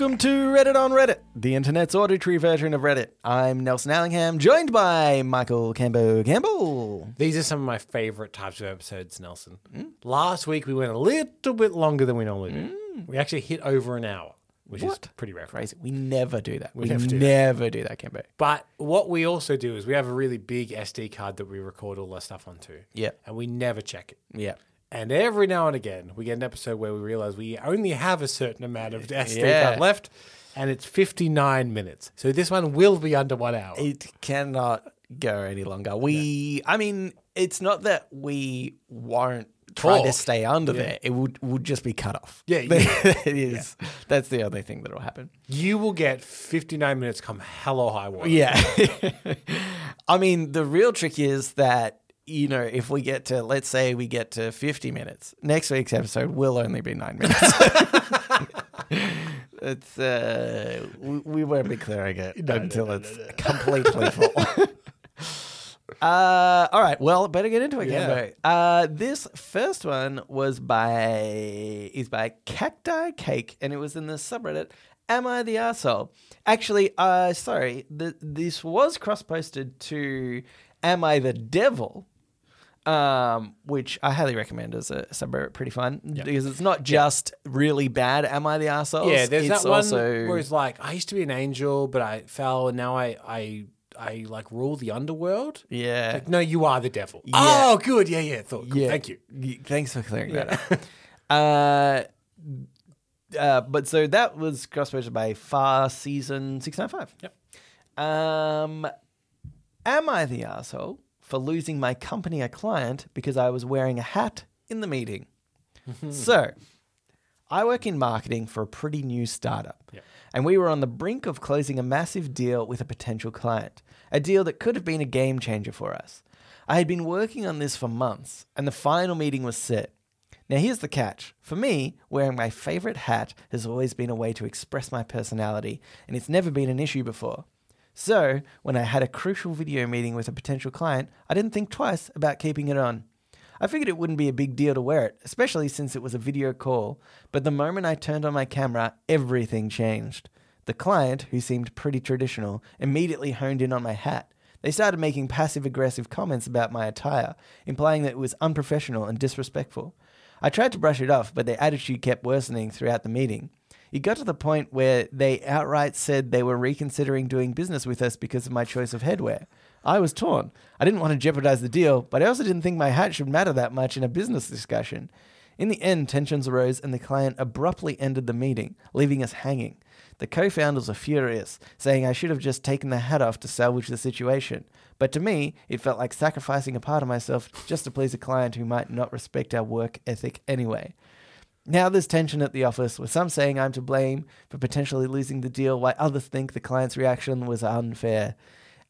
welcome to Read It on Reddit, the internet's auditory version of Reddit. I'm Nelson Allingham, joined by Michael Cambo Campbell. These are some of my favorite types of episodes, Nelson. Hmm? Last week we went a little bit longer than we normally do. Hmm. We actually hit over an hour, which What? is pretty rare. for us. Crazy. We never do that. We, never do that. never do that, Cambo. But what we also do is we have a really big SD card that we record all our stuff onto. Yeah. And we never check it. Yeah. And every now and again, we get an episode where we realize we only have a certain amount of SD Yeah. card left, and it's 59 minutes. So this one will be under one hour. It cannot go any longer. We, I mean, it's not that we won't try to stay under there. It would would just be cut off. Yeah, yeah. it is. That's the only thing that'll happen. You will get 59 minutes come hello high water. Yeah. I mean, the real trick is that, you know, if we get to, let's say we get to 50 minutes, next week's episode will only be nine minutes. it's, uh, we, we won't be clearing it until it's completely full. Uh, all right. Well, better get into it, Yeah. Uh, this first one was by is by Cacti Cake, and it was in the subreddit. Am I the asshole? Actually, uh, sorry. The, this was cross posted to Am I the Devil? Um, which I highly recommend as a subreddit. Pretty fun because it's not just really bad. Am I the asshole? Yeah, there's it's that one also where it's like I used to be an angel, but I fell, and now I I I like rule the underworld. yeah. Like, no, you are the devil. Oh, good. Yeah, yeah. Thought. Cool. Yeah. Thank you. Thanks for clearing that up. uh, uh, but so that was cross posted by Far Season 695. Yep. Um, am I the asshole for losing my company a client because I was wearing a hat in the meeting? so, I work in marketing for a pretty new startup. Yep. And we were on the brink of closing a massive deal with a potential client, a deal that could have been a game changer for us. I had been working on this for months, and the final meeting was set. Now, here's the catch. For me, wearing my favorite hat has always been a way to express my personality, and it's never been an issue before. So, when I had a crucial video meeting with a potential client, I didn't think twice about keeping it on. I figured it wouldn't be a big deal to wear it, especially since it was a video call, but the moment I turned on my camera, everything changed. The client, who seemed pretty traditional, immediately honed in on my hat. They started making passive aggressive comments about my attire, implying that it was unprofessional and disrespectful. I tried to brush it off, but their attitude kept worsening throughout the meeting. It got to the point where they outright said they were reconsidering doing business with us because of my choice of headwear. I was torn. I didn't want to jeopardize the deal, but I also didn't think my hat should matter that much in a business discussion. In the end, tensions arose and the client abruptly ended the meeting, leaving us hanging. The co founders were furious, saying I should have just taken the hat off to salvage the situation. But to me, it felt like sacrificing a part of myself just to please a client who might not respect our work ethic anyway. Now there's tension at the office, with some saying I'm to blame for potentially losing the deal, while others think the client's reaction was unfair.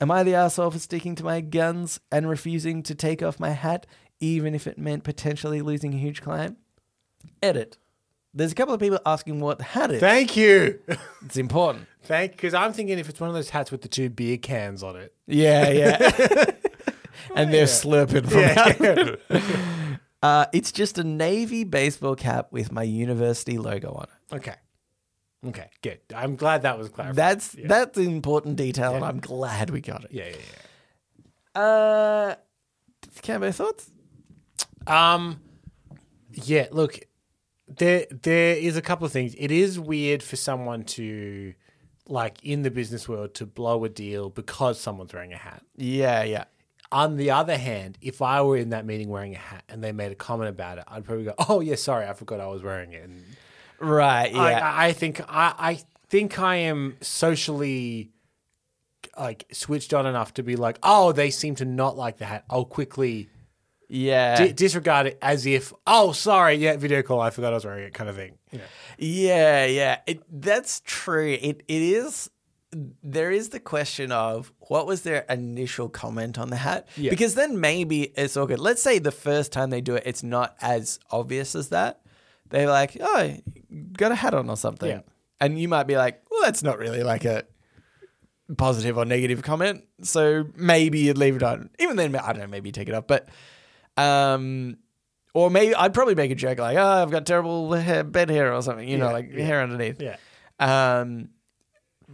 Am I the asshole for sticking to my guns and refusing to take off my hat, even if it meant potentially losing a huge client? Edit. There's a couple of people asking what the hat is. Thank you. It's important. Thank. Because I'm thinking if it's one of those hats with the two beer cans on it. Yeah, yeah. and they're slurping from out. Uh, it's just a navy baseball cap with my university logo on it. Okay. Okay. Good. I'm glad that was clarified. That's that's an important detail, and I'm glad we got it. yeah, yeah, yeah. Uh, Cambo thoughts? Um, yeah. Look, there there is a couple of things. It is weird for someone to, like, in the business world, to blow a deal because someone's wearing a hat. Yeah, yeah, On the other hand, if I were in that meeting wearing a hat and they made a comment about it, I'd probably go, "Oh yeah, sorry, I forgot I was wearing it." And right. Yeah, I, I- think I, I think I am socially like switched on enough to be like, "Oh, they seem to not like the hat." I'll quickly yeah, di- disregard it as if, "Oh, sorry, yeah, video call, I forgot I was wearing it," kind of thing. Know. yeah, yeah. It, that's true. It it is. There is the question of what was their initial comment on the hat? Yeah. Because then maybe it's all good. Let's say the first time they do it, it's not as obvious as that. They're like, "Oh, got a hat on or something," Yeah. and you might be like, "Well, that's not really like a." positive or negative comment. So maybe you'd leave it on. Even then, I don't know, maybe take it off. But, um, or maybe I'd probably make a joke like, oh, I've got terrible hair, bed hair or something, you know, like yeah. hair underneath. Yeah. Um,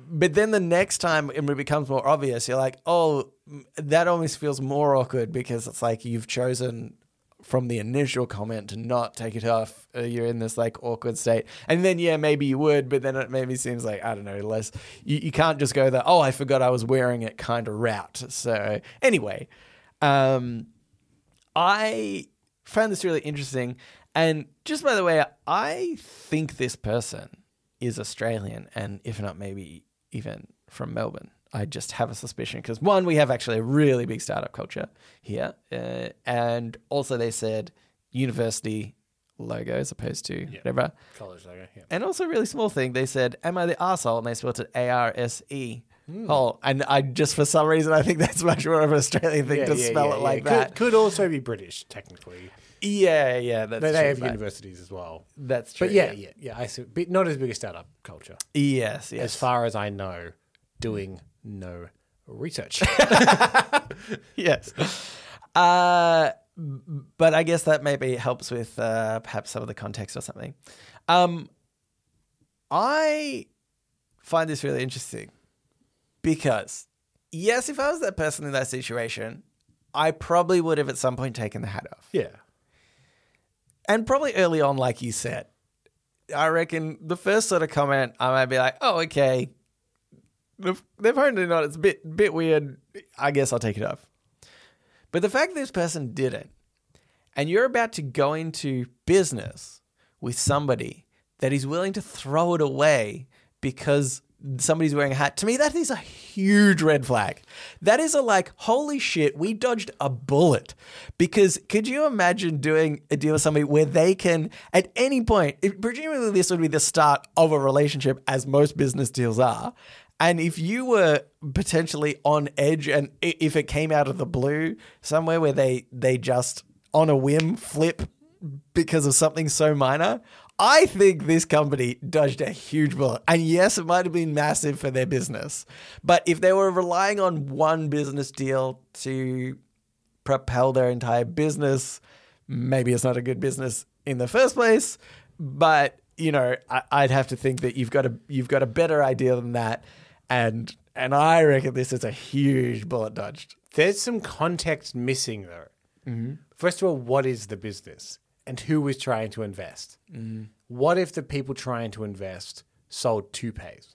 but then the next time it becomes more obvious, you're like, oh, that almost feels more awkward because it's like you've chosen from the initial comment to not take it off. Uh, you're in this like awkward state. And then, yeah, maybe you would, but then it maybe seems like, I don't know, less. You, you can't just go the, oh, I forgot I was wearing it kind of route. So, anyway, um, I found this really interesting. And just by the way, I think this person is Australian, and if not, maybe even from Melbourne. I just have a suspicion because one, we have actually a really big startup culture here, uh, and also they said university logo as opposed to whatever, College logo. Yeah. and also a really small thing. They said, "Am I the arsehole? and they spelled it A R S E. Oh, and I just for some reason I think that's much more of an Australian thing to spell it like Could, that. could also be British, technically. Yeah, yeah, that's They, true, they have but universities as well. That's true. But yeah, yeah, yeah. I see. But not as big a startup culture, Yes, yes. as far as I know. Doing no research. yes. Uh, but I guess that maybe helps with uh, perhaps some of the context or something. Um, I find this really interesting because, yes, if I was that person in that situation, I probably would have at some point taken the hat off. yeah. And probably early on, like you said, I reckon the first sort of comment, I might be like, oh, okay. They've, honed in. It's a bit, bit weird. I guess I'll take it off. But the fact that this person didn't, and you're about to go into business with somebody that is willing to throw it away because somebody's wearing a hat, to me, that is a huge red flag. That is a like, holy shit, we dodged a bullet. Because could you imagine doing a deal with somebody where they can, at any point, presumably this would be the start of a relationship, as most business deals are. And if you were potentially on edge, and if it came out of the blue, somewhere where they they just on a whim flip because of something so minor, I think this company dodged a huge bullet. And yes, it might have been massive for their business, but if they were relying on one business deal to propel their entire business, maybe it's not a good business in the first place. But you know, I, I'd have to think that you've got a you've got a better idea than that, and and I reckon this is a huge bullet dodged. There's some context missing though. Mm-hmm. First of all, what is the business and who was trying to invest? Mm-hmm. What if the people trying to invest sold toupees?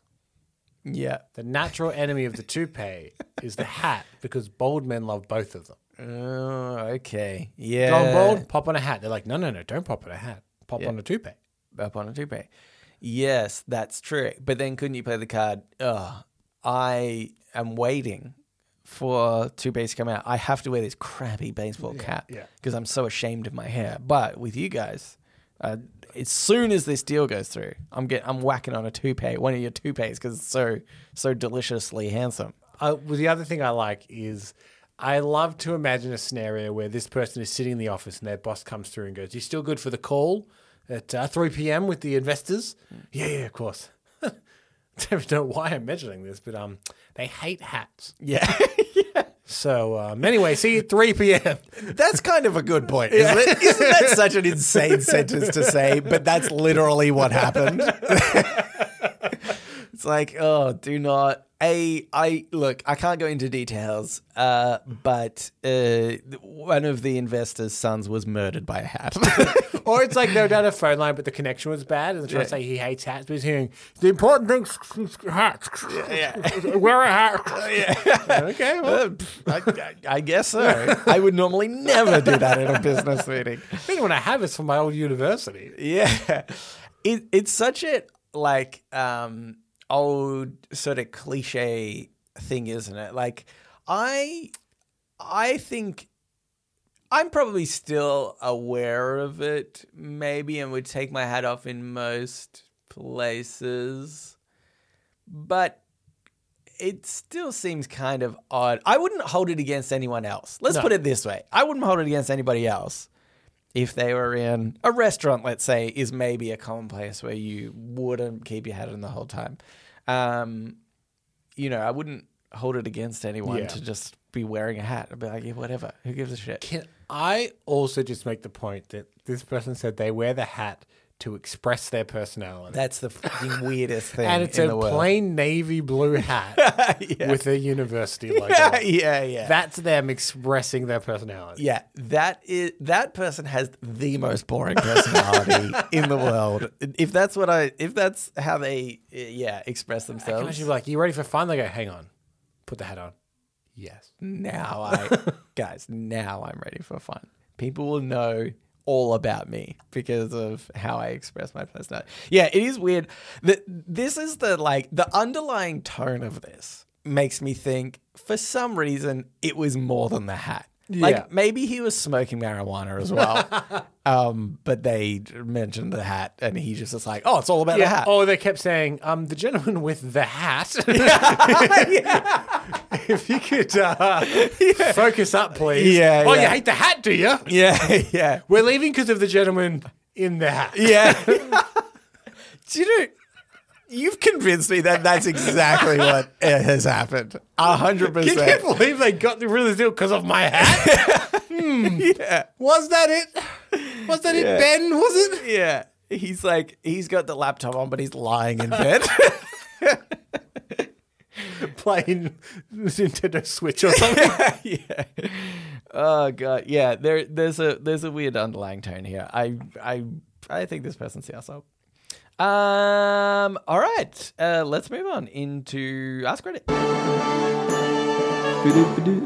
Yeah. The natural enemy of the toupee is the hat because bald men love both of them. Oh, okay. Yeah. Gone bald, pop on a hat. They're like, no, no, no, don't pop on a hat. Pop Yeah. on a toupee. Pop on a toupee. Yes, that's true. But then couldn't you play the card? Oh, I am waiting for Two toupees to come out. I have to wear this crappy baseball cap yeah. because I'm so ashamed of my hair. But with you guys, uh, as soon as this deal goes through, I'm get I'm whacking on a toupee, one of your toupees, because it's so so deliciously handsome. Uh, well, the other thing I like is I love to imagine a scenario where this person is sitting in the office and their boss comes through and goes, "You still good for the call at uh, 3 p.m. with the investors?" Yeah, yeah, of course. I Don't know why I'm mentioning this, but um, they hate hats. Yeah. So um, anyway, see you at 3 p.m. That's kind of a good point, isn't it? Isn't that such an insane sentence to say? But that's literally what happened. it's like, oh, do not. A, I look. I can't go into details, uh, but uh, one of the investors' sons was murdered by a hat. or it's like they're down a phone line, but the connection was bad, and they're trying to say he hates hats, but he's hearing the important thing is hats. Yeah. Wear a hat. Yeah. Okay, well, I, I, I guess so. I would normally never do that in a business meeting. the thing when I have is from my old university. Yeah. It, it's such a like um old sort of cliche thing, isn't it? Like I I think I'm probably still aware of it, maybe, and would take my hat off in most places. But it still seems kind of odd. I wouldn't hold it against anyone else. Let's No. put it this way. I wouldn't hold it against anybody else if they were in a restaurant, let's say, is maybe a common place where you wouldn't keep your hat on the whole time. Um, you know, I wouldn't hold it against anyone Yeah. to just be wearing a hat. I'd be like, yeah, whatever. Who gives a shit? Can I also just make the point that this person said they wear the hat to express their personality. That's the fucking weirdest thing and it's a plain navy blue hat yeah. with a university logo. it. yeah, yeah. That's them expressing their personality. yeah, that is that person has the most boring personality in the world. If that's what I, if that's how they, yeah, express Can I themselves. actually be like, you ready for fun? They go, hang on, put the hat on. Yes. now I, guys, now I'm ready for fun. People will know all about me because of how I express my personality. Yeah, it is weird. that This is the like the underlying tone of this makes me think for some reason it was more than the hat. Yeah. Like maybe he was smoking marijuana as well. um, but they mentioned the hat and he just was like, Oh, it's all about the hat. Oh, they kept saying, um, the gentleman with the hat. if you could uh, focus up, please. Yeah, Oh, you hate the hat, do you? Yeah, yeah. We're leaving because of the gentleman in the hat. Yeah. Do you know? You've convinced me that that's exactly what has happened. A hundred percent. Can you believe they got rid of the deal because of my hat? Yeah, Was that it? Was that Yeah. it, Ben? Was it? yeah. He's like, he's got the laptop on, but he's lying in bed. Playing Nintendo Switch or something. yeah. Oh god. Yeah. There, there's a there's a weird underlying tone here. I I I think this person's the asshole. Um. All right. Uh, let's move on into Ask Reddit.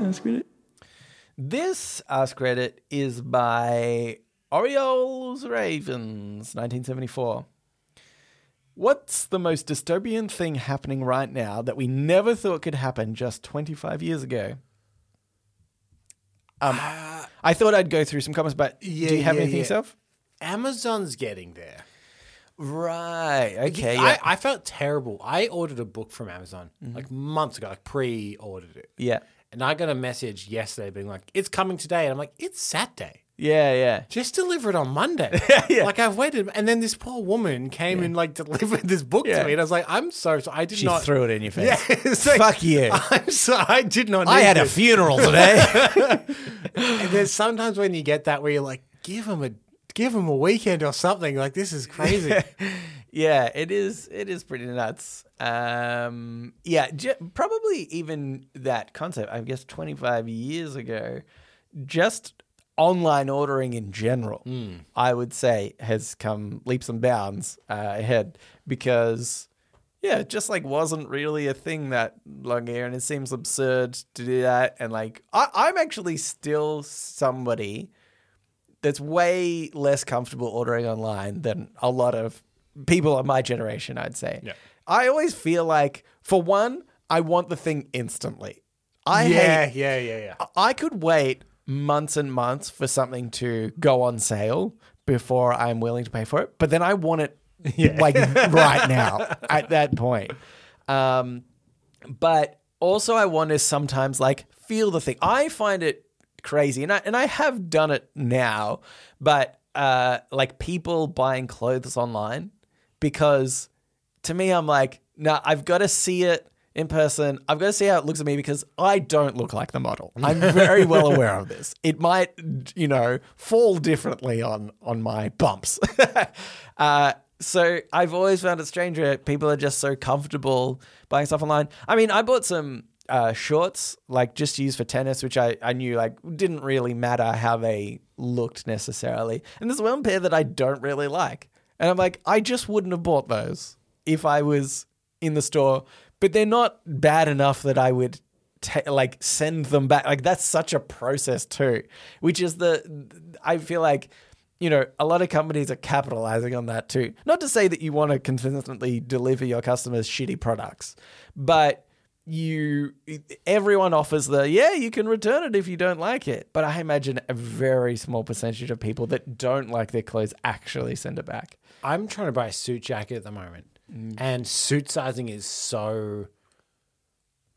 Ask Reddit. This Ask Reddit is by Orioles Ravens, 1974. What's the most dystopian thing happening right now that we never thought could happen just 25 years ago? Um, I thought I'd go through some comments, but Yeah, do you have yeah, anything yeah. yourself? Amazon's getting there. Right. Okay. I. I felt terrible. I ordered a book from Amazon like months ago, like pre-ordered it. yeah. And I got a message yesterday being like, it's coming today. And I'm like, it's Saturday. Yeah. Yeah. Just deliver it on Monday. Yeah. Like I've waited. And then this poor woman came and like delivered this book Yeah. to me. And I was like, I'm so sorry. I did She not. threw it in your face. Yeah, it's like, Fuck you. I'm so I did not. I need had a this. funeral today. And there's sometimes when you get that where you're like, give him a give him a weekend or something. Like this is crazy. yeah, it is. It is pretty nuts. Um, yeah, j- probably even that concept. I guess 25 years ago, just online ordering in general, I would say, has come leaps and bounds uh, ahead because. Yeah, it just like wasn't really a thing that long ago, and it seems absurd to do that. And like, I, I'm actually still somebody that's way less comfortable ordering online than a lot of people of my generation, I'd say. Yeah. I always feel like, for one, I want the thing instantly. I yeah, hate, yeah, yeah, yeah. I could wait months and months for something to go on sale before I'm willing to pay for it, but then I want it like right now at that point. Um, but also I want to sometimes like feel the thing. I find it crazy, and I and I have done it now, but uh, like people buying clothes online because to me I'm like, no, I've got to see it in person. I've got to see how it looks at me because I don't look like the model. I'm very well aware of this. It might, you know, fall differently on on my bumps. uh, so I've always found it strange people are just so comfortable buying stuff online. I mean, I bought some uh, shorts like just used for tennis, which I, I knew like didn't really matter how they looked necessarily. And there's one pair that I don't really like. And I'm like, I just wouldn't have bought those if I was in the store, but they're not bad enough that I would like send them back. Like that's such a process too, which is the I feel like you know a lot of companies are capitalizing on that too. Not to say that you want to consistently deliver your customers shitty products, but you everyone offers the yeah you can return it if you don't like it but i imagine a very small percentage of people that don't like their clothes actually send it back I'm trying to buy a suit jacket at the moment, Mm. and suit sizing is so,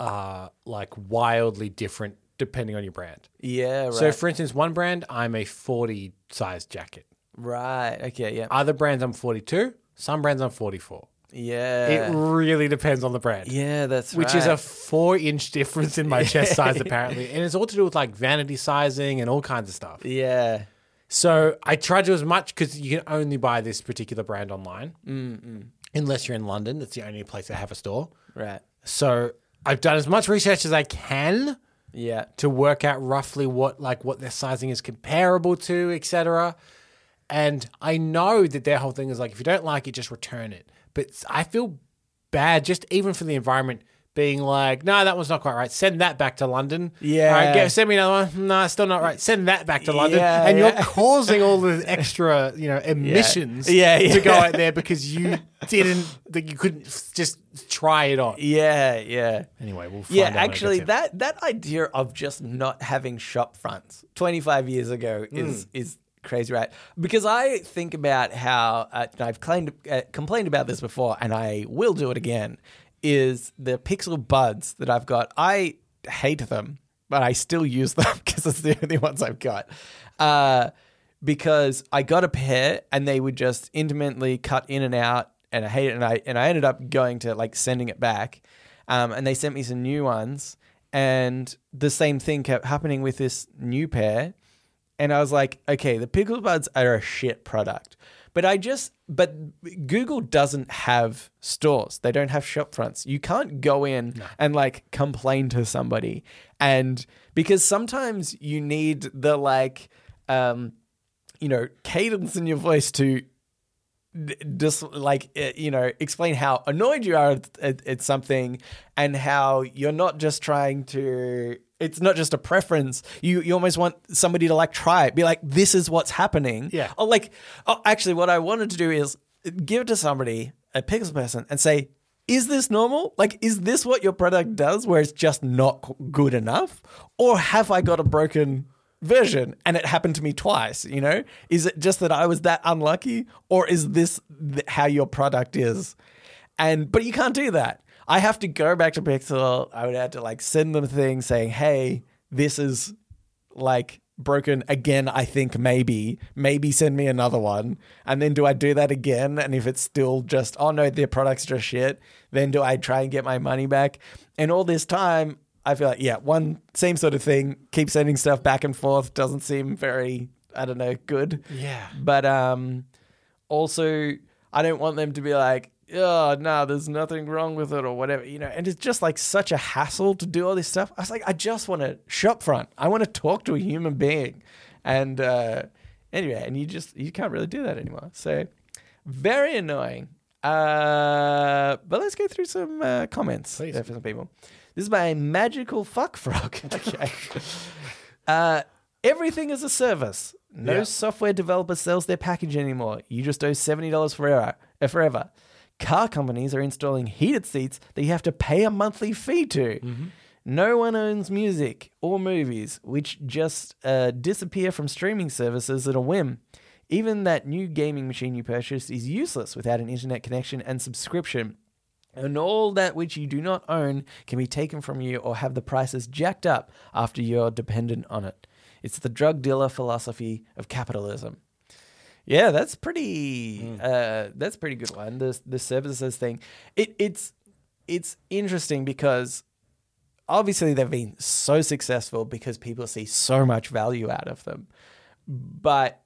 uh, like wildly different depending on your brand. yeah right So, for instance, one brand I'm a 40 size jacket. right okay yeah Other brands I'm 42. Some brands I'm 44. yeah It really depends on the brand. yeah that's Which is a four inch difference in my chest size, apparently. And it's all to do with like vanity sizing and all kinds of stuff. Yeah. So I tried to as much because you can only buy this particular brand online, mm, mm. Unless you're in London. That's the only place they have a store. Right. So I've done as much research as I can Yeah. to work out roughly what like what their sizing is comparable to, etc. And I know that their whole thing is like if you don't like it, just return it. But I feel bad just even for the environment being like, no, that one's not quite right. Send that back to London. Yeah. All right, get, send me another one. No, still not right. Send that back to London. Yeah, and you're causing all the extra, you know, emissions Yeah, yeah. to go out there because you didn't that you couldn't just try it on. Yeah, yeah. Anyway, we'll find Yeah, actually, that that idea of just not having shop fronts 25 years ago is Hmm. is crazy, right? Because I think about how uh, I've claimed, uh, complained about this before, and I will do it again. Is the Pixel Buds that I've got? I hate them, but I still use them because it's the only ones I've got. Uh, because I got a pair and they would just intermittently cut in and out, and I hate it. And I and I ended up going to like sending it back, um, and they sent me some new ones, and the same thing kept happening with this new pair, and I was like, okay, the Pixel buds are a shit product. But I just, but Google doesn't have stores. They don't have shop fronts. You can't go in and like complain to somebody. And because sometimes you need the like, um, you know, cadence in your voice to d- just like uh, you know explain how annoyed you are at, at, at something and how you're not just trying to it's not just a preference. You you almost want somebody to like try it. Be like this is what's happening. Yeah. oh like oh, actually what i wanted to do is give it to somebody a pixel person and say is this normal? Like is this what your product does where it's just not good enough? Or have i got a broken version and it happened to me twice you know? Is it just that i was that unlucky? Or is this th- how your product is? And but you can't do that i have to go back to pixel. I would have to like send them a thing saying hey this is like broken again i think maybe. Maybe send me another one. And then do i do that again? And if it's still just oh no their product's just shit then do i try and get my money back? And all this time i feel like yeah one same sort of thing keep sending stuff back and forth doesn't seem very i don't know good. Yeah. but um also i don't want them to be like oh no there's nothing wrong with it or whatever you know and it's just like such a hassle to do all this stuff i was like i just want to shop front i want to talk to a human being and uh anyway and you just you can't really do that anymore so very annoying uh but let's go through some uh, comments Please. for some people this is by magical fuck frog okay uh everything is a service no Yeah. software developer sells their package anymore. You just owe $70 forever. uh, forever. Car companies are installing heated seats that you have to pay a monthly fee to. No one owns music or movies, which just uh, disappear from streaming services at a whim. Even that new gaming machine you purchased is useless without an internet connection and subscription. And all that which you do not own can be taken from you or have the prices jacked up after you're dependent on it. It's the drug dealer philosophy of capitalism. Yeah, that's pretty. Uh, that's pretty good one. The the services thing. It it's it's interesting because obviously they've been so successful because people see so much value out of them, but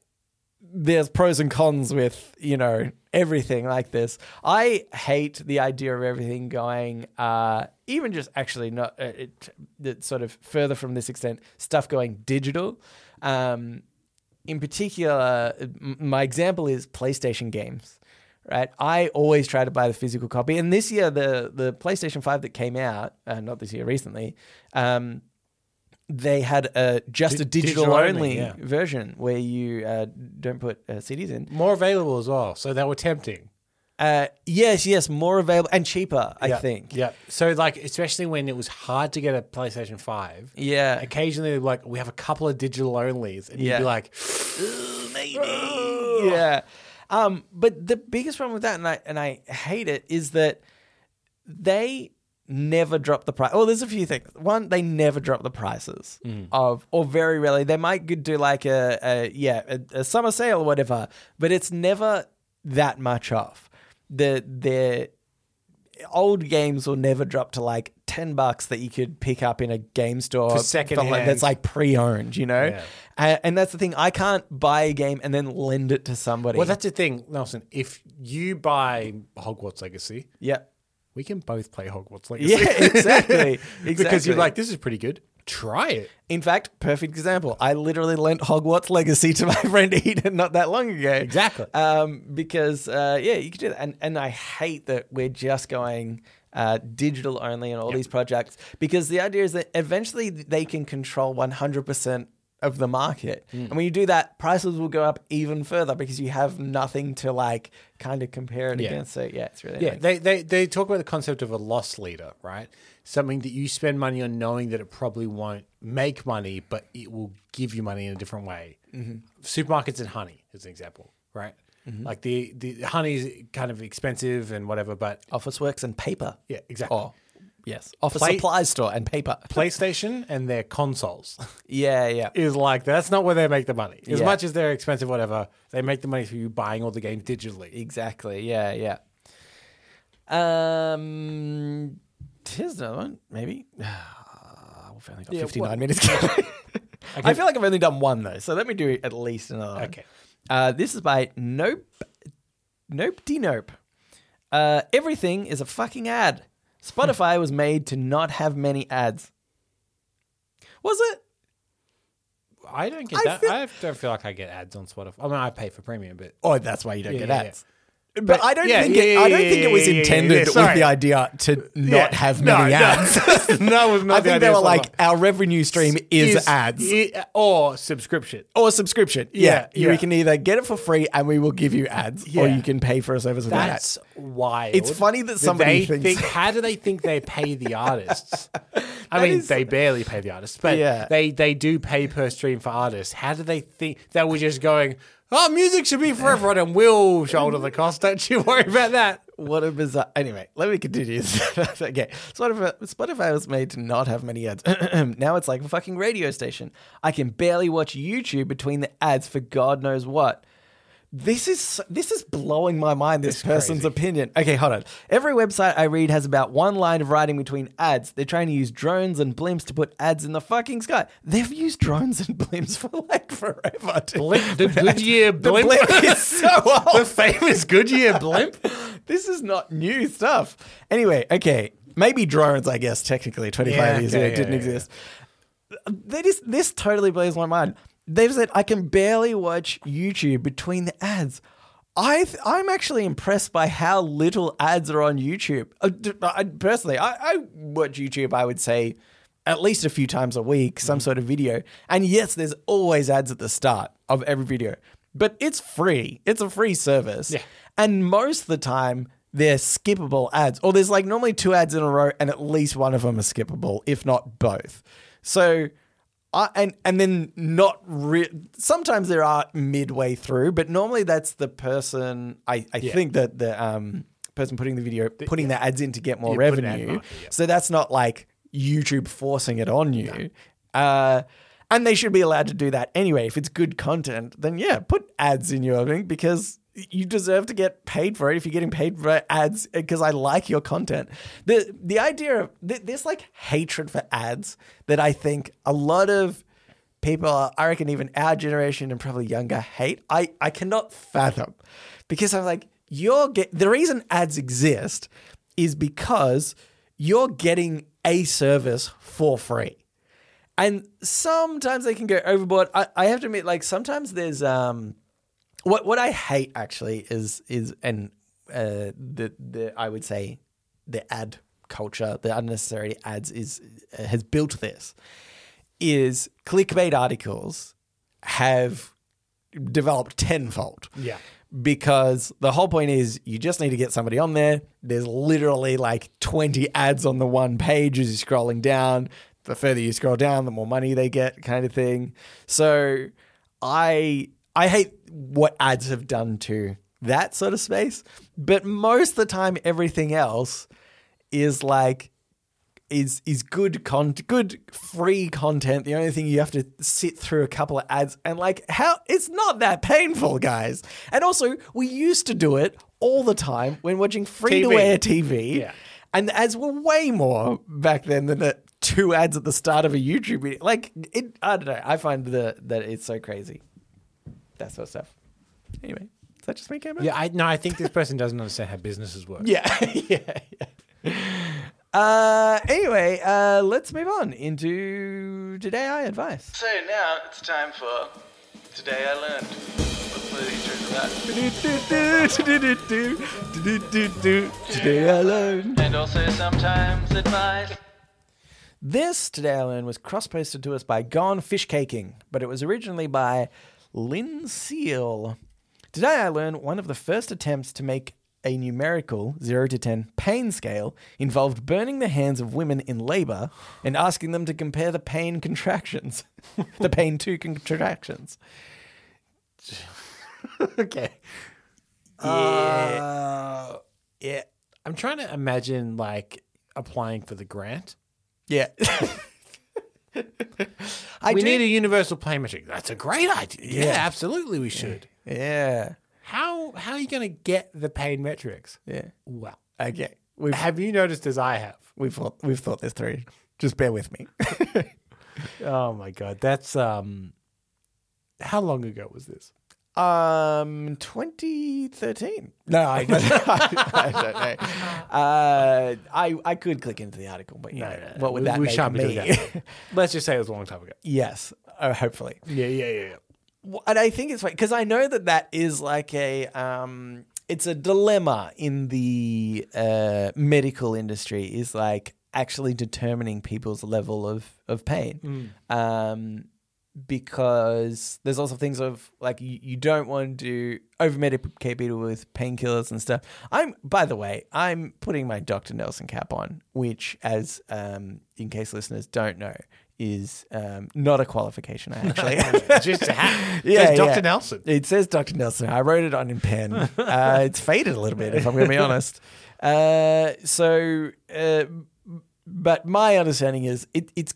there's pros and cons with you know everything like this. I hate the idea of everything going, uh, even just actually not uh, it, it sort of further from this extent, stuff going digital. Um, in particular, my example is PlayStation games. Right, I always try to buy the physical copy, and this year the the PlayStation Five that came out, uh, not this year, recently, um, they had a just Di- a digital, digital only, only, yeah. version where you uh, don't put uh, CDs in. More available as well. So they were tempting. Uh, yes, yes, more available and cheaper. I Yeah. think. Yeah. So like, especially when it was hard to get a PlayStation Five. Yeah. Occasionally, like we have a couple of digital onlys, and you'd Yeah. be like, maybe. Yeah. Um, but the biggest problem with that, and I and I hate it, is that they never drop the price. Oh, there's a few things. One, they never drop the prices of, or very rarely. They might do like a, a yeah, a, a summer sale or whatever, but it's never that much off. The their old games will never drop to like 10 bucks that you could pick up in a game store secondhand. like, that's like pre-owned, you know? Yeah. And, and that's the thing. I can't buy a game and then lend it to somebody. Well, that's the thing, Nelson. If you buy Hogwarts Legacy, yeah. we can both play Hogwarts Legacy. Yeah, exactly. exactly. because you're like, this is pretty good. Try it. In fact, perfect example. I literally lent Hogwarts Legacy to my friend Eden not that long ago. Exactly. Um, because uh, yeah, you could do that, and and I hate that we're just going. Uh, digital only and all these projects because the idea is that eventually they can control 100% of the market Hmm. and when you do that prices will go up even further because you have nothing to like kind of compare it Yeah. against so yeah it's really Yeah, they, they they talk about the concept of a loss leader, right? Something that you spend money on knowing that it probably won't make money, but it will give you money in a different way. Supermarkets and honey is an example, right? Like the, the honey is kind of expensive and whatever, but Officeworks and paper yeah, exactly. oh yes office Play- supply store and paper PlayStation and their consoles yeah yeah is like that's not where they make the money. As Yeah. much as they're expensive, whatever, they make the money through you buying all the games digitally. Exactly. Yeah, yeah. Um, here's another one. Maybe. We've only got Yeah, 59 what- minutes. I feel like I've only done one though, so let me do at least another one. Okay. Uh, this is by Nope. Nope D Nope. Uh, everything is a fucking ad. Spotify was made to not have many ads. Was it? I don't get I that. feel- I don't feel like I get ads on Spotify. I mean, I pay for premium, but Oh, that's why you don't Yeah, get yeah, ads. But, I don't yeah, think yeah, it, I don't yeah, think it was yeah, yeah, intended yeah, with the idea to not have many no. ads. no, it was not I the think they were like, our revenue stream is, ads i- or subscription. or subscription. Yeah, Yeah, you yeah. can either get it for free and we will give you ads, or you can pay for a service That's ads. wild. It's funny that somebody thinks- think. How do they think they pay the artists? I mean, is- they barely pay the artists, but Yeah. they they do pay per stream for artists. How do they think they were just going? Oh, music should be for everyone, and we'll shoulder the cost. Don't you worry about that. What a bizarre. Anyway, let me continue. okay, Spotify, Spotify was made to not have many ads. now it's like a fucking radio station. I can barely watch YouTube between the ads for God knows what. This is this is blowing my mind. This person's crazy. opinion. Okay, hold on. Every website I read has about one line of writing between ads. They're trying to use drones and blimps to put ads in the fucking sky. They've used drones and blimps for like forever. dude. Blimp, the Goodyear The blimp, blimp is so old. the famous Goodyear blimp. this is not new stuff. Anyway, okay, maybe drones. I guess technically, twenty five Yeah, years ago, yeah, didn't exist. That is this totally blows my mind. They've said I can barely watch YouTube between the ads. I th- I'm actually impressed by how little ads are on YouTube. Uh, I, personally, I, I watch YouTube. I would say at least a few times a week, some Mm-hmm. sort of video. And yes, there's always ads at the start of every video, but it's free. It's a free service. Yeah. And most of the time, they're skippable ads, or there's like normally two ads in a row, and at least one of them is skippable, if not both. So, I and and then not re- sometimes there are midway through, but normally that's the person. I I think that the um person putting the video putting the ads in to get more Yeah, put an ad revenue. marker, yeah. So that's not like YouTube forcing it on you. Uh, and they should be allowed to do that anyway. If it's good content, then yeah, put ads in your thing because you deserve to get paid for it if you're getting paid for ads because I like your content. The the idea of th- this like hatred for ads that I think a lot of people, are, I reckon even our generation and probably younger hate, I, I cannot fathom because I'm like, you're get the reason ads exist is because you're getting a service for free. And sometimes they can go overboard. I, I have to admit, like sometimes there's um what what I hate actually is is and uh the the I would say the ad culture, the unnecessary ads is uh, has built this is clickbait articles have developed tenfold. Yeah. Because the whole point is you just need to get somebody on there. There's literally like 20 ads on the one page as you're scrolling down. The further you scroll down, the more money they get, kind of thing. So I I hate what ads have done to that sort of space. But most of the time everything else is like is is good con good free content. The only thing you have to sit through a couple of ads and like how it's not that painful, guys. And also, we used to do it all the time when watching free to air TV. Yeah. And the ads were way more back then than the two ads at the start of a YouTube video. Like it, I don't know. I find the, that it's so crazy. That sort of stuff. Anyway, is that just me, Cameron? Yeah, I no, I think this person doesn't understand how businesses work. Yeah, yeah, yeah. Uh, anyway, uh, let's move on into today I advice. So now it's time for Today I Learned. Let's play the intro to that. Today I learned. And also sometimes advice. This Today I Learned was cross posted to us by Gone Fish Caking, but it was originally by Lynn Seal. Today I learned one of the first attempts to make a numerical 0 to 10 pain scale involved burning the hands of women in labor and asking them to compare the pain contractions. the pain to contractions. okay. Yeah. Uh, yeah. I'm trying to imagine like applying for the grant. Yeah. We do- need a universal pay metric. That's a great idea. Yeah, Yeah. absolutely, we should. Yeah. How how are you going to get the pain metrics? Yeah. Well, Okay. We've have you noticed as I have? we've thought, we've thought this through. Just bear with me. Oh my god, that's um. How long ago was this? Um, 2013. No, I, I don't know. Uh, I I could click into the article, but you know, what would we, that we make shan't of be me? doing that. Let's just say it was a long time ago. yes, uh, hopefully. Yeah, yeah, yeah. And I think it's because I know that that is like a um, it's a dilemma in the uh, medical industry. Is like actually determining people's level of of pain. Um, because there's also things of like you, you don't want to over medicate people with painkillers and stuff. I'm by the way, I'm putting my Dr. Nelson cap on, which as um in case listeners don't know, is um not a qualification I actually have. Just a hat. Yeah, Says Dr. yeah. Nelson. It says Dr. Nelson. I wrote it on in pen. Uh, it's faded a little bit, if I'm going to be honest. Uh, so, uh, but my understanding is it, it's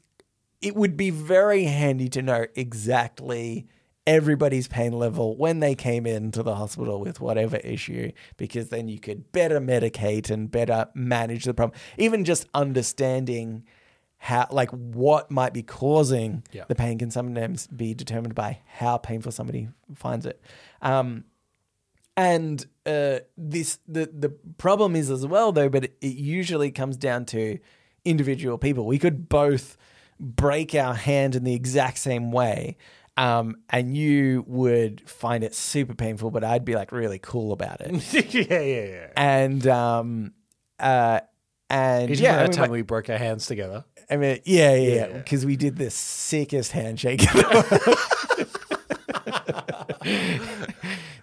it would be very handy to know exactly everybody's pain level when they came into the hospital with whatever issue, because then you could better medicate and better manage the problem. Even just understanding how like what might be causing Yeah. the pain can sometimes be determined by how painful somebody finds it. Um, and uh, this the the problem is as well though, but it, it usually comes down to individual people. We could both break our hand in the exact same way. Um, and you would find it super painful, but I'd be like really cool about it. yeah, yeah, yeah. and um, uh, and Is yeah, yeah, I that mean, time we broke our hands together? I mean, yeah, yeah, Yeah. because we did the sickest handshake. in the world.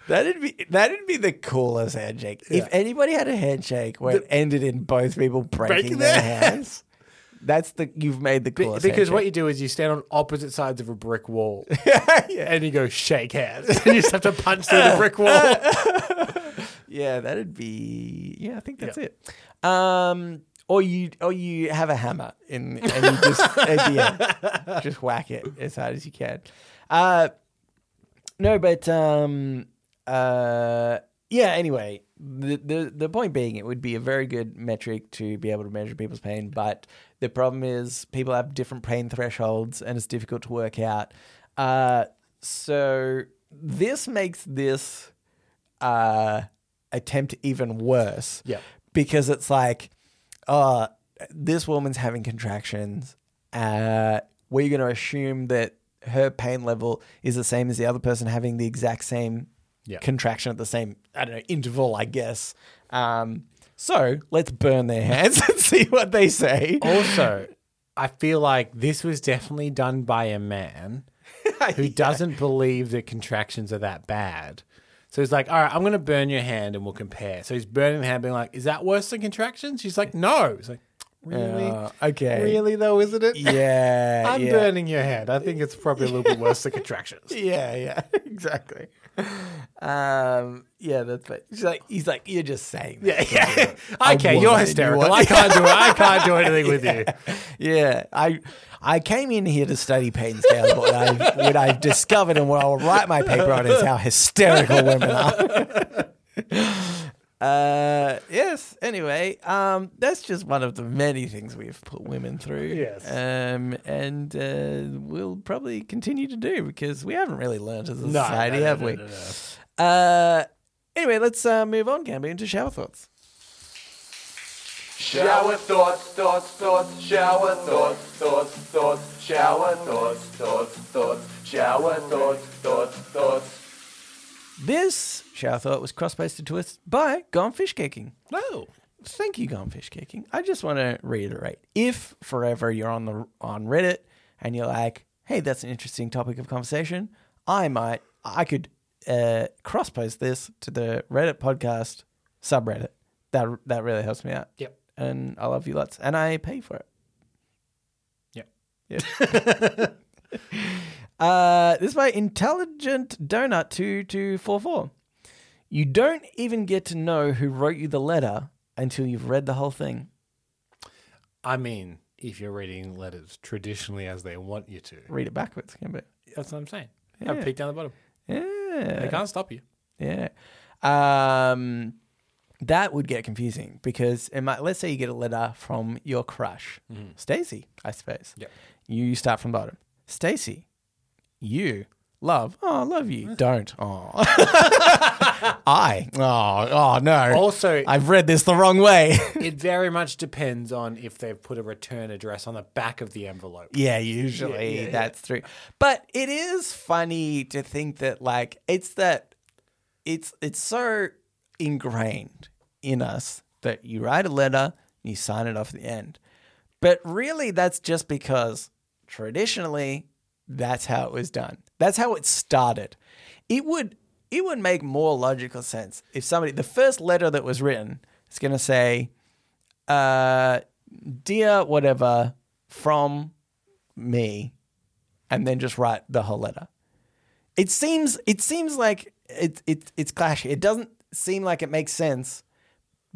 that'd be that'd be the coolest handshake. If anybody had a handshake where it ended in both people breaking, Breaking their their hands, that's the you've made the Be- coolest. because what you do is you stand on opposite sides of a brick wall yeah, and you go shake hands. and you just have to punch through the brick wall. yeah, that'd be yeah. I think that's it. Um, or you or you have a hammer in and you just at the end, just whack it as hard as you can. Uh, no, but um, uh, yeah. Anyway, the, the the point being, it would be a very good metric to be able to measure people's pain. But the problem is, people have different pain thresholds, and it's difficult to work out. Uh, so this makes this uh, attempt even worse. Yeah. Because it's like, uh, this woman's having contractions. Uh, we're going to assume that her pain level is the same as the other person having the exact same Yeah. contraction at the same, I don't know, interval, I guess. Um, so let's burn their hands and see what they say. Also, I feel like this was definitely done by a man who doesn't believe that contractions are that bad. So he's like, all right, I'm going to burn your hand and we'll compare. So he's burning the hand, being like, is that worse than contractions? She's like, no. He's like, really? Uh, okay. Really, though, isn't it? Yeah. I'm yeah. burning your hand. I think it's probably a little bit worse than contractions. Yeah, yeah, exactly. Um, yeah, that's right. He's like, he's like, you're just saying. That. Yeah, yeah. Okay, you're it, you hysterical. I can't do it. I can't do anything with you. Yeah, I I came in here to study pain scales, but I've, what I've discovered and what I'll write my paper on is how hysterical women are. Uh, yes. Anyway, um, that's just one of the many things we've put women through. Yes. Um, and uh, we'll probably continue to do because we haven't really learned as a No, society, no, no, have no, we? no, no. Uh, anyway, let's uh, move on, Cambo, into shower thoughts. Shower thoughts, thoughts, thoughts, shower thoughts, thoughts, thoughts, shower thoughts, thoughts, thoughts, shower thoughts, thoughts, thoughts. This shower thought was cross-posted to us by Gone Fish Kicking. No. Thank you, Gone Fish Kicking. I just want to reiterate: if forever you're on the on Reddit and you're like, "Hey, that's an interesting topic of conversation," I might, I could uh, cross post this to the Read It podcast subreddit. That that really helps me out. Yep. And I love you lots, and I pay for it. Yep. Yeah. uh, this is by Intelligent Donut two two four four. You don't even get to know who wrote you the letter until you've read the whole thing. I mean, if you're reading letters traditionally as they want you to, Read it backwards, can it? that's what I'm saying. Yeah. Have a peek down the bottom. They Yeah. can't stop you. Yeah. Um, that would get confusing because it might, let's say you get a letter from your crush, Stacy, I suppose. Yep. You start from bottom. Stacy, you love. Oh, I love you. Don't. Oh. I. Oh, oh no. Also, I've read this the wrong way. it very much depends on if they've put a return address on the back of the envelope. Yeah, usually that's true. But it is funny to think that like it's that it's it's so ingrained in us that you write a letter, you sign it off at the end. But really that's just because traditionally that's how it was done. That's how it started. It would it would make more logical sense if somebody the first letter that was written is going to say uh dear whatever from me and then just write the whole letter. It seems it seems like it, it it's clashy. It doesn't seem like it makes sense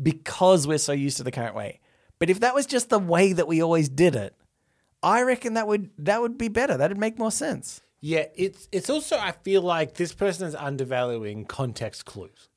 because we're so used to the current way. But if that was just the way that we always did it, I reckon that would that would be better. That'd make more sense. Yeah, it's it's also I feel like this person is undervaluing context clues.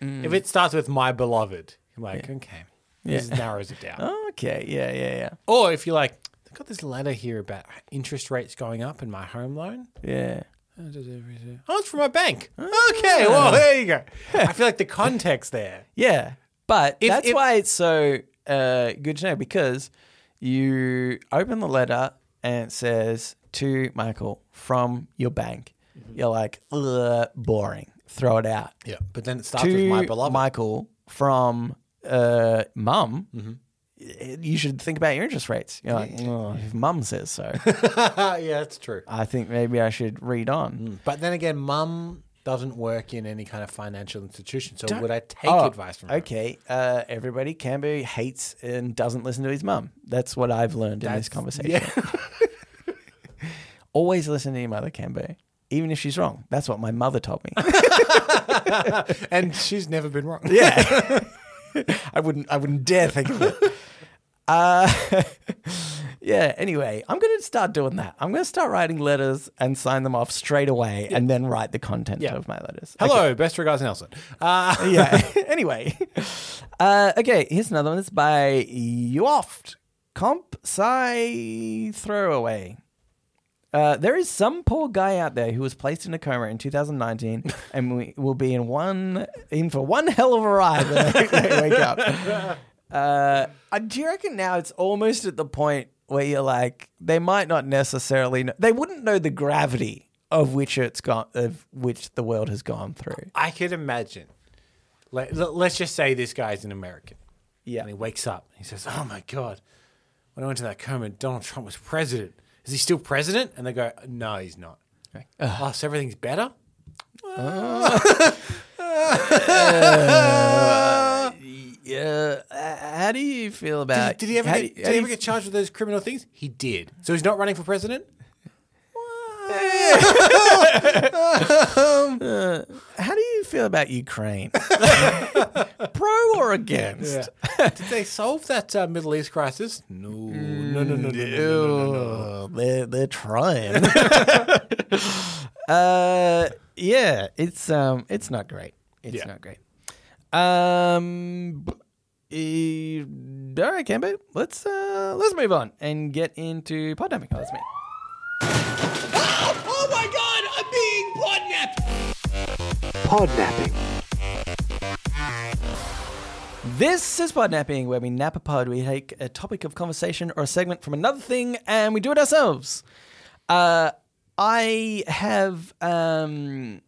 If it starts with my beloved, you're like, okay, this narrows it down. Okay, yeah, yeah, yeah. Or if you're like, I've got this letter here about interest rates going up in my home loan. Yeah. Oh, it's from my bank. Okay, well there you go. I feel like the context there. Yeah, but If- that's if- why it's so uh, good to know because you open the letter and it says to Michael from your bank. Mm-hmm. You're like, Ugh, boring. Throw it out. Yeah, but then it starts with my beloved. Michael from uh, mum. Mm-hmm. You should think about your interest rates. You're like, oh, if mum says so, yeah, that's true. I think maybe I should read on. But then again, mum doesn't work in any kind of financial institution. So would I take Oh, advice from her? Okay, uh, everybody, Cambo hates and doesn't listen to his mum. That's what I've learned in this That's- conversation. Always listen to your mother, Cambo, even if she's wrong. That's what my mother told me. And she's never been wrong. yeah, I wouldn't. I wouldn't dare think of it. Uh, yeah. Anyway, I'm going to start doing that. I'm going to start writing letters and sign them off straight away, and then write the content Yeah. of my letters. Hello, best regards, Nelson. Uh, yeah. anyway, uh, okay. Here's another one. It's by Yoft Comp Sci Throwaway. Uh, there is some poor guy out there who was placed in a coma in 2019 and we will be in one in for one hell of a ride when they, they wake up. Uh, uh, do you reckon now it's almost at the point where you're like they might not necessarily know, they wouldn't know the gravity of which it's gone of which the world has gone through. I could imagine. Let, let's just say this guy's an American. Yeah. And he wakes up. He says, Oh my God, when I went to that coma, Donald Trump was president. Is he still president? And they go, No, he's not. Oh, so everything's better? Uh. Yeah. uh, How do you feel about? Did, did he ever, get, do- did he ever get charged with those criminal things? He did. So he's not running for president? How do you feel about Ukraine? Pro or against? Did they solve that uh, Middle East crisis? No. No, no, no, no, no, no, no, no. Oh, they're they're trying. uh, yeah, it's um, it's not great. It's Yeah. not great. Um. eh, all right, Cambo. Let's uh let's move on and get into podnapping. Oh, that's me. Oh my god, I'm being podnapped! Podnapping. This is podnapping, where we nap a pod. We take a topic of conversation or a segment from another thing, and we do it ourselves. Uh, I have um,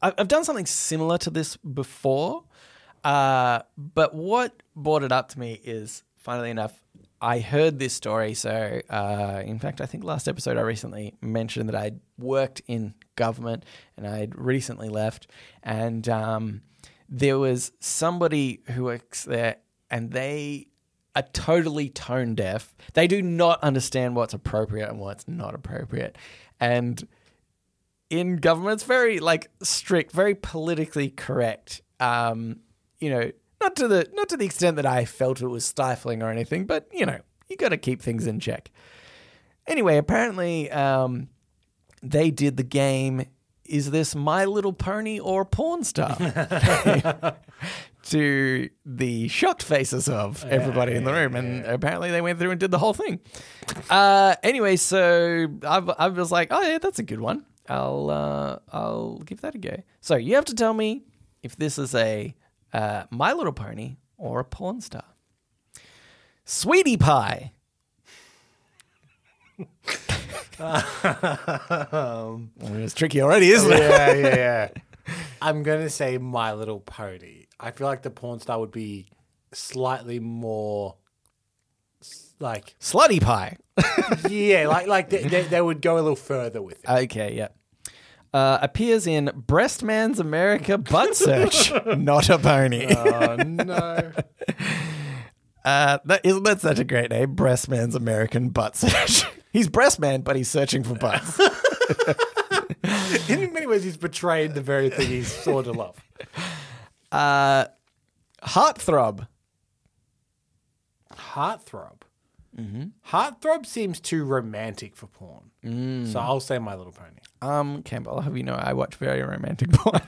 I've done something similar to this before, uh, but what brought it up to me is, funnily enough, I heard this story. So, uh, in fact, I think last episode I recently mentioned that I'd worked in government and I'd recently left, and um, there was somebody who works there, and they are totally tone deaf. They do not understand what's appropriate and what's not appropriate, and in government, it's very like strict, very politically correct. Um, you know, not to the not to the extent that I felt it was stifling or anything, but you know, you got to keep things in check. Anyway, apparently, um, they did the game. Is this My Little Pony or porn star? to the shocked faces of everybody in the room, and apparently they went through and did the whole thing. Uh, anyway, so I, I was like, oh yeah, that's a good one. I'll uh, I'll give that a go. So you have to tell me if this is a uh, My Little Pony or a porn star. Sweetie Pie. it's tricky already, isn't it? yeah, yeah, yeah. I'm gonna say My Little Pony. I feel like the porn star would be slightly more like Slutty Pie. yeah, like like they, they, they would go a little further with it. Okay, yeah. Uh, appears in Breast Man's America Butt Search, not a pony. Oh no! Uh, that isn't that such a great name? Breast Man's American Butt Search. he's breast man, but he's searching for butts. In many ways, he's betrayed the very thing he's sort of love. Uh, Heartthrob. Heartthrob. Mm-hmm. Heartthrob seems too romantic for porn, so I'll say My Little Pony. Um, Campbell, I'll have you know I watch very romantic porn.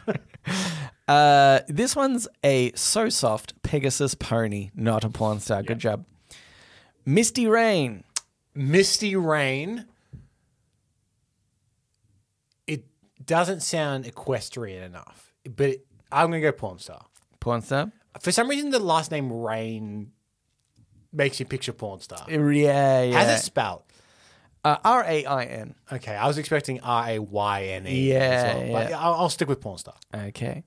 uh, this one's a so soft Pegasus pony, not a porn star. Good job. Misty Rain. Misty Rain. It doesn't sound equestrian enough, but it, I'm gonna go porn star. Porn star? For some reason, the last name Rain makes you picture porn star. Yeah, yeah. Has it spelled? Uh, R A I N. Okay, I was expecting R A Y N E. Yeah, well, but yeah. I'll, I'll stick with porn star. Okay.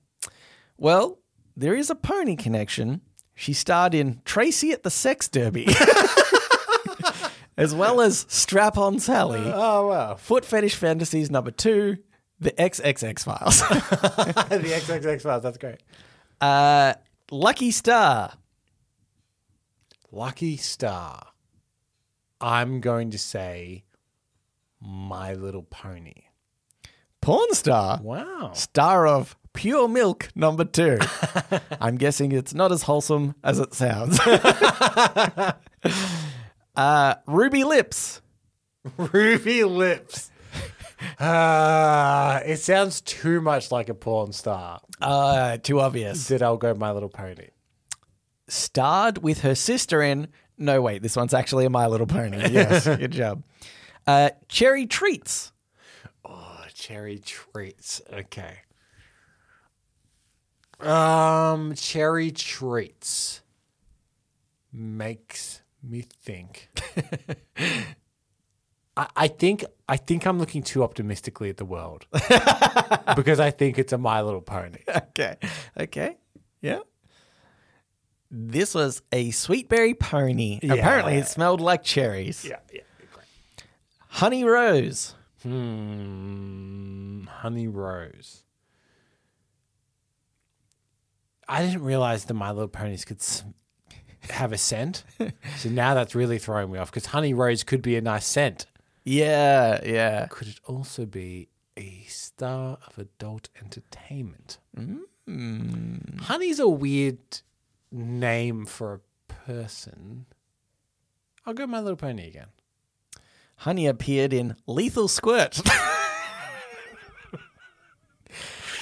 Well, there is a pony connection. She starred in Tracy at the Sex Derby, as well as Strap On Sally, Oh wow, Foot Fetish Fantasies number two, The XXX Files, the XXX Files. That's great. uh, Lucky Star, Lucky Star. I'm going to say My Little Pony. Porn Star, Wow. star of Pure Milk number two. I'm guessing it's not as wholesome as it sounds. uh, Ruby Lips. Ruby lips. Ah, it sounds too much like a porn star. Uh, too obvious. That I'll go My Little Pony. starred with her sister in. No, wait, this one's actually a My Little Pony. Yes, good job. Uh, Cherry Treats. Oh, cherry treats. Okay. Um, cherry treats makes me think. I, I think I think I'm looking too optimistically at the world because I think it's a My Little Pony. Okay, okay, yeah. This was a sweetberry pony. Apparently, it smelled like cherries. Yeah, yeah. Honey Rose. Hmm, Honey Rose. I didn't realize the My Little Ponies could s- have a scent. so now that's really throwing me off because Honey Rose could be a nice scent. Yeah, yeah. Could it also be a star of adult entertainment? Honey's a weird name for a person. I'll go My Little Pony again. Honey appeared in Lethal Squirt.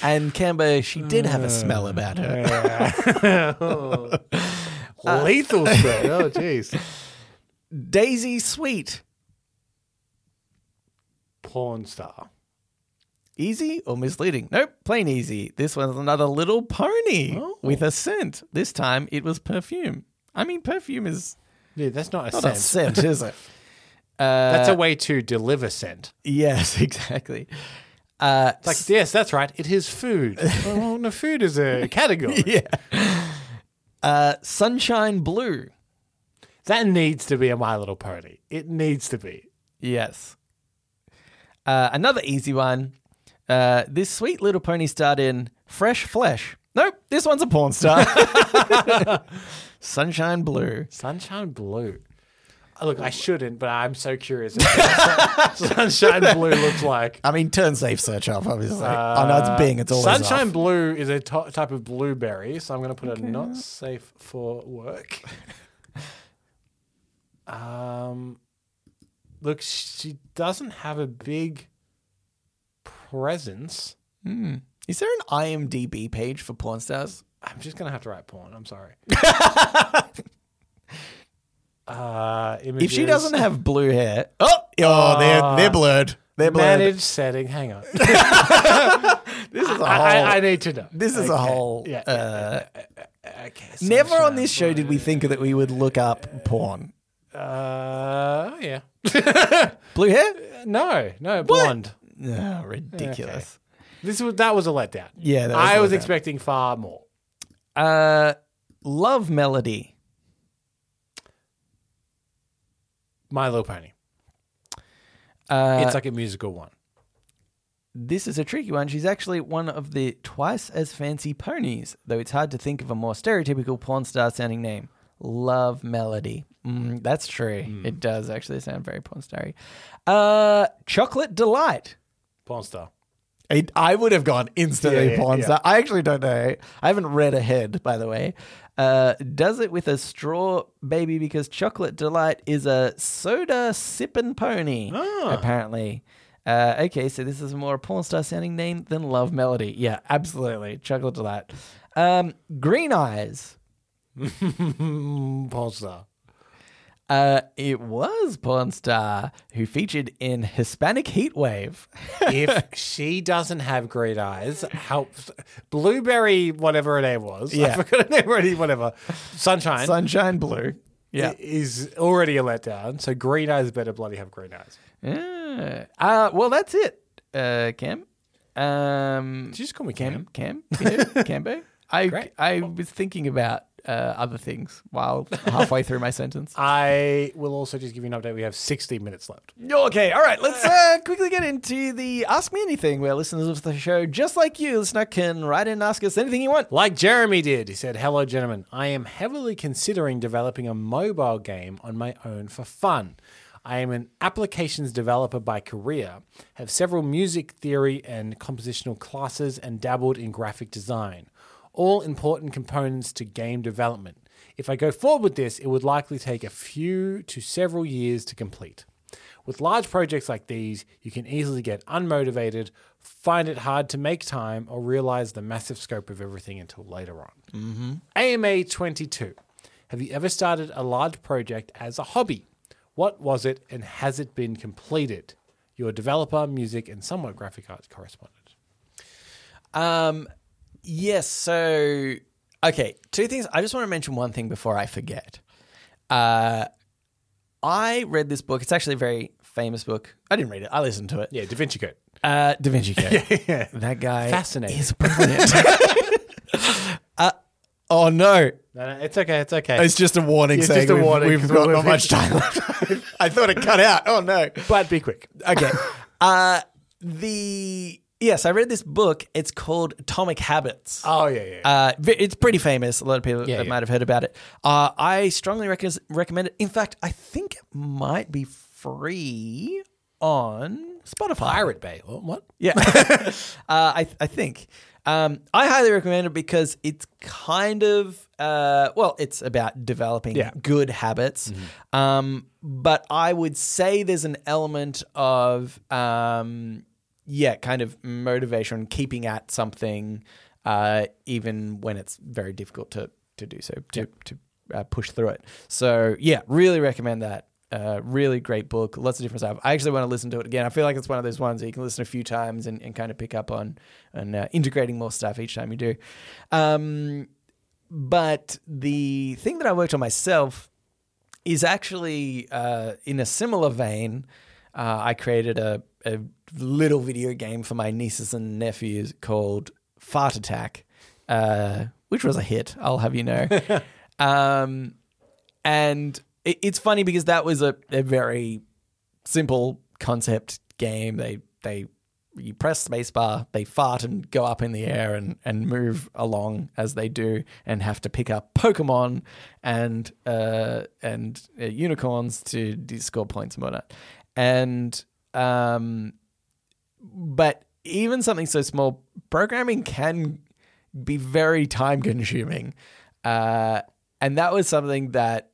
And Cambo, she did have a smell uh, about her. Uh, Lethal Squirt. Oh, jeez. Daisy Sweet. Porn star. Easy or misleading? Nope, plain easy. This one's another little pony Oh. with a scent. This time it was perfume. I mean, perfume is Yeah, that's not a not scent. a scent, is it? Uh, That's a way to deliver scent. yes, exactly. Uh, It's like, yes, that's right. It is food. well, no, food is a category. yeah. Uh, Sunshine Blue. That needs to be a My Little Pony. It needs to be. Yes. Uh, another easy one. Uh, this sweet little pony starred in Fresh Flesh. Nope, this one's a porn star. Sunshine Blue. Sunshine Blue. Uh, Look, I shouldn't, but I'm so curious. what Sunshine Blue looks like. I mean, turn safe search off, obviously. oh, no, it's Bing. It's always Sunshine off. Blue is a to- type of blueberry, so I'm going to put a not safe for work. um, look, she doesn't have a big presence. Is there an IMDb page for porn stars? I'm just going to have to write porn. I'm sorry. uh, If she doesn't have blue hair, oh, oh, they're they're blurred. They're blurred. manage setting, hang on. This is a whole. I, I, need to know. this is a Okay. whole. Yeah. uh, Okay. never on this show did we think that we would look up porn. Uh, yeah. Blue hair? No, no, blonde. Oh, ridiculous. This was that was a letdown. Yeah, that was I a was letdown. expecting far more. Uh, love melody. My Little Pony. Uh, it's like a musical one. this is a tricky one. She's actually one of the twice as fancy ponies, though it's hard to think of a more stereotypical porn star sounding name. Love Melody. Mm, that's true. It does actually sound very porn starry. Uh, Chocolate Delight. Porn star. I, I would have gone instantly Yeah, yeah, porn yeah. star. I actually don't know. I haven't read ahead, by the way. Uh, does it with a straw baby because Chocolate Delight is a soda sipping pony, Ah. apparently. Uh, okay, so this is a more porn star sounding name than Love Melody. Yeah, absolutely. Chocolate Delight. Um, Green Eyes. Porn star. Uh, it was porn star who featured in Hispanic Heatwave. if she doesn't have green eyes, helps. Blueberry, whatever her name was. I forgot her name already. Whatever. Sunshine. Sunshine Blue. Yeah. Is already a letdown. So green eyes better bloody have green eyes. Yeah. Uh, well, that's it, uh, Cam. Um, Did you just call me Cam? Cam, Cam, yeah, Cambo. I Great. I was thinking about uh, other things while halfway through my sentence. I will also just give you an update. We have 60 minutes left. Okay, all right. Let's uh, quickly get into the Ask Me Anything, where listeners of the show, just like you, listener, can write in and ask us anything you want. Like Jeremy did, he said, Hello, gentlemen. I am heavily considering developing a mobile game on my own for fun. I am an applications developer by career, have several music theory and compositional classes, and dabbled in graphic design. All important components to game development. If I go forward with this, it would likely take a few to several years to complete. With large projects like these, you can easily get unmotivated, find it hard to make time, or realize the massive scope of everything until later on. AMA 22. Have you ever started a large project as a hobby? What was it and has it been completed? Your developer, music, and somewhat graphic arts correspondent. Um, yes. So, okay, two things. I just want to mention one thing before I forget. Uh, I read this book. It's actually a very famous book. I didn't read it. I listened to it. Yeah, Da Vinci Code. Uh, Da Vinci Code. yeah. That guy Fascinating. is brilliant. uh, oh no. No, no, it's okay. It's okay. It's just a warning It's saying just a we've, warning, we've 'cause got not much time left. I thought it cut out. Oh no. but be quick. Okay. Uh, the yes, I read this book. It's called Atomic Habits. Oh, yeah, yeah. Uh, it's pretty famous. A lot of people Yeah, yeah. might have heard about it. Uh, I strongly rec- recommend it. In fact, I think it might be free on Spotify. Pirate Bay. What? Yeah, uh, I I think um, I highly recommend it because it's kind of uh, well, it's about developing Yeah. good habits, um, but I would say there's an element of um, yeah, kind of motivation, keeping at something, uh, even when it's very difficult to to do so, to to uh, push through it. So yeah, really recommend that. Uh, really great book, lots of different stuff. I actually want to listen to it again. I feel like it's one of those ones that you can listen a few times and, and kind of pick up on and uh, integrating more stuff each time you do. Um, but the thing that I worked on myself is actually uh, in a similar vein. Uh, I created a, a little video game for my nieces and nephews called Fart Attack, uh, which was a hit. I'll have you know. um, and it, it's funny because that was a, a very simple concept game. They they you press spacebar, they fart and go up in the air and, and move along as they do, and have to pick up Pokemon and uh, and uh, unicorns to score points and whatnot. And um, but even something so small, programming can be very time consuming, uh, and that was something that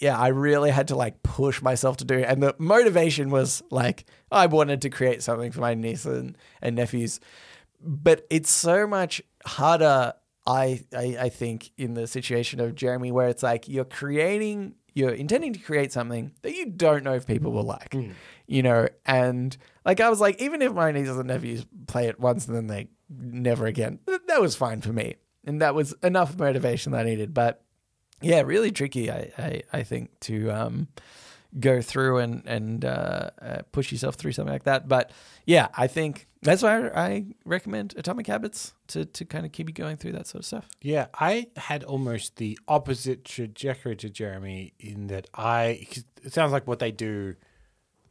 yeah, I really had to like push myself to do. And the motivation was like, I wanted to create something for my niece and, and nephews. But it's so much harder, I, I I think, in the situation of Jeremy, where it's like you're creating, you're intending to create something that you don't know if people will like, you know. And like I was like, even if my nieces and nephews play it once and then they never again, th- that was fine for me, and that was enough motivation that I needed. But yeah, really tricky. I I, I think to um, go through and and uh, uh, push yourself through something like that. But yeah, I think that's why I, I recommend Atomic Habits to to kind of keep you going through that sort of stuff. Yeah, I had almost the opposite trajectory to Jeremy in that I. It sounds like what they do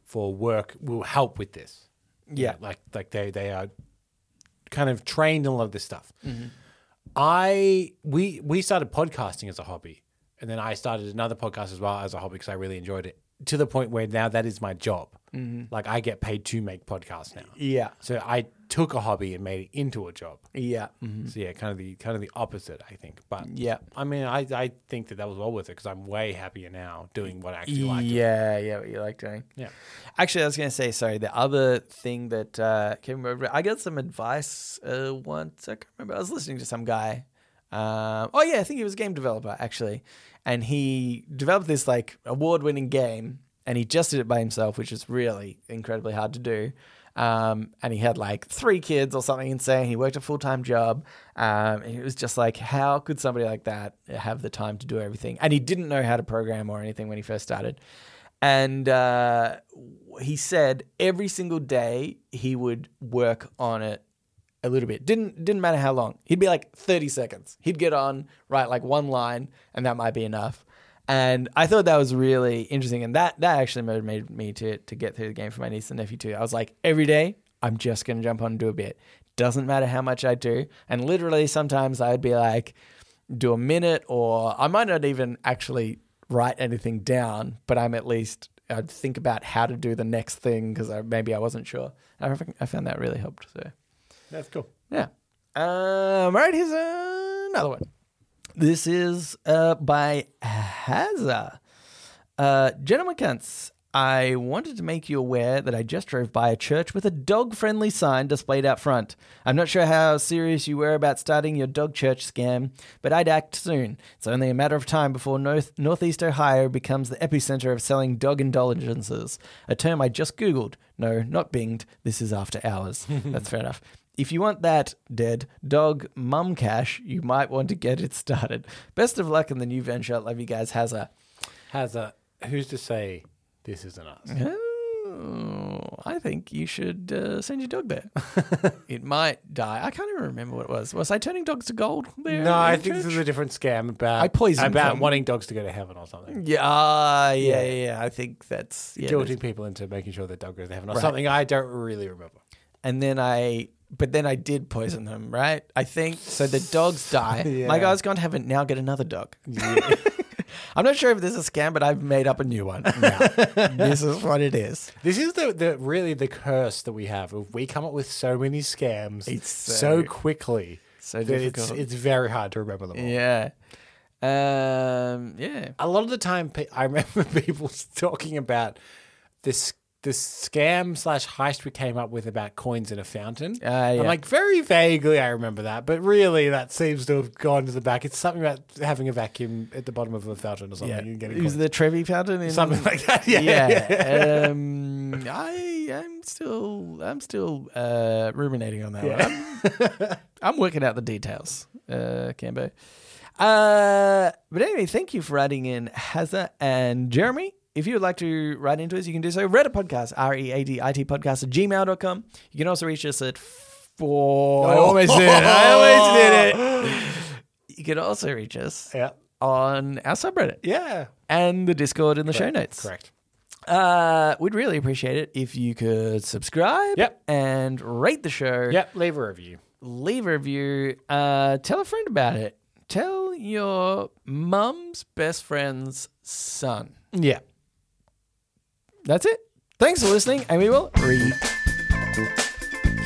for work will help with this. Yeah. like like they they are kind of trained in a lot of this stuff. I we we started podcasting as a hobby, and then I started another podcast as well as a hobby because I really enjoyed it. To the point where now that is my job. Like I get paid to make podcasts now. Yeah, So I took a hobby and made it into a job. yeah, mhm. So yeah, kind of the kind of the opposite, I think. But Yeah. I mean, I I think that that was well worth it because I'm way happier now doing what I actually like. doing. yeah, yeah. What you like doing? Yeah. Actually, I was going to say, sorry. The other thing that uh, came over, I got some advice uh, once. I can't remember. I was listening to some guy. Um, oh yeah, I think he was a game developer actually, and he developed this like award-winning game, and he just did it by himself, which is really incredibly hard to do. Um, and he had like three kids or something insane. He worked a full time job. Um, and it was just like, how could somebody like that have the time to do everything? And he didn't know how to program or anything when he first started. And uh, he said every single day he would work on it a little bit. Didn't didn't matter how long. He'd be like 30 seconds. He'd get on, write like one line, and that might be enough. And I thought that was really interesting. And that that actually motivated me to to get through the game for my niece and nephew too. I was like, every day, I'm just gonna jump on and do a bit. Doesn't matter how much I do. And literally sometimes I'd be like, do a minute or I might not even actually write anything down, but I'm at least I'd think about how to do the next thing because maybe I wasn't sure. I, I found that really helped. So That's cool. yeah. Um, all right, here's another one. This is uh, by Hazza. Uh, gentlemen, cunts, I wanted to make you aware that I just drove by a church with a dog friendly sign displayed out front. I'm not sure how serious you were about starting your dog church scam, but I'd act soon. It's only a matter of time before North- Northeast Ohio becomes the epicenter of selling dog indulgences, a term I just Googled. No, not binged. This is after hours. That's fair enough. If you want that dead dog mum cash, you might want to get it started. Best of luck in the new venture. Love you guys. Hazza. Has a who's to say this isn't us? Oh, I think you should uh, send your dog there. it might die. I can't even remember what it was. Was I turning dogs to gold there? No, I in think this church? is a different scam about I poisoned about them. wanting dogs to go to heaven or something. Yeah, uh, yeah, Yeah. yeah, yeah. I think that's yeah. Guilting people into making sure their dog goes to heaven or Right. something. I don't really remember. And then I, but then I did poison them, right? I think so. The dogs die. Yeah. My guy's gone to heaven. Now get another dog. I'm not sure if this is a scam, but I've made up a new one. this is what it is. This is the, the really the curse that we have. If we come up with so many scams It's so, so- quickly, So that it's difficult. it's very hard to remember them all. Yeah. Um. Yeah. A lot of the time, I remember people talking about this the scam slash heist we came up with about coins in a fountain. Ah, yeah. I'm like very vaguely I remember that, but really that seems to have gone to the back. It's something about having a vacuum at the bottom of a fountain or something Yeah, it was the Trevi fountain in something like that. Yeah, yeah. um, I am still I'm still uh, ruminating on that one. I'm, I'm working out the details, uh, Cambo. Uh, but anyway, thank you for adding in, Hazza and Jeremy. If you would like to write into us, you can do so. Read It podcast, R E A D I T podcast at gmail.com. You can also reach us at four. I almost did it. I almost did it. You can also reach us yeah, on our subreddit yeah. and the Discord in the show notes. Correct. Uh, we'd really appreciate it if you could subscribe Yep. and rate the show. Yep, leave a review. Leave a review. Uh, tell a friend about it. Tell your mum's best friend's son. Yeah. That's it. Thanks for listening, and we will re.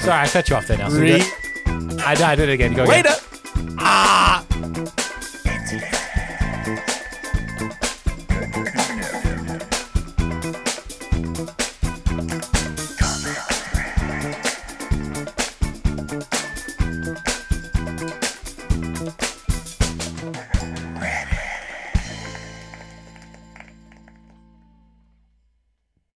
Sorry, I cut you off there now. So Re- I, I did it again. Go Wait again. up. Ah.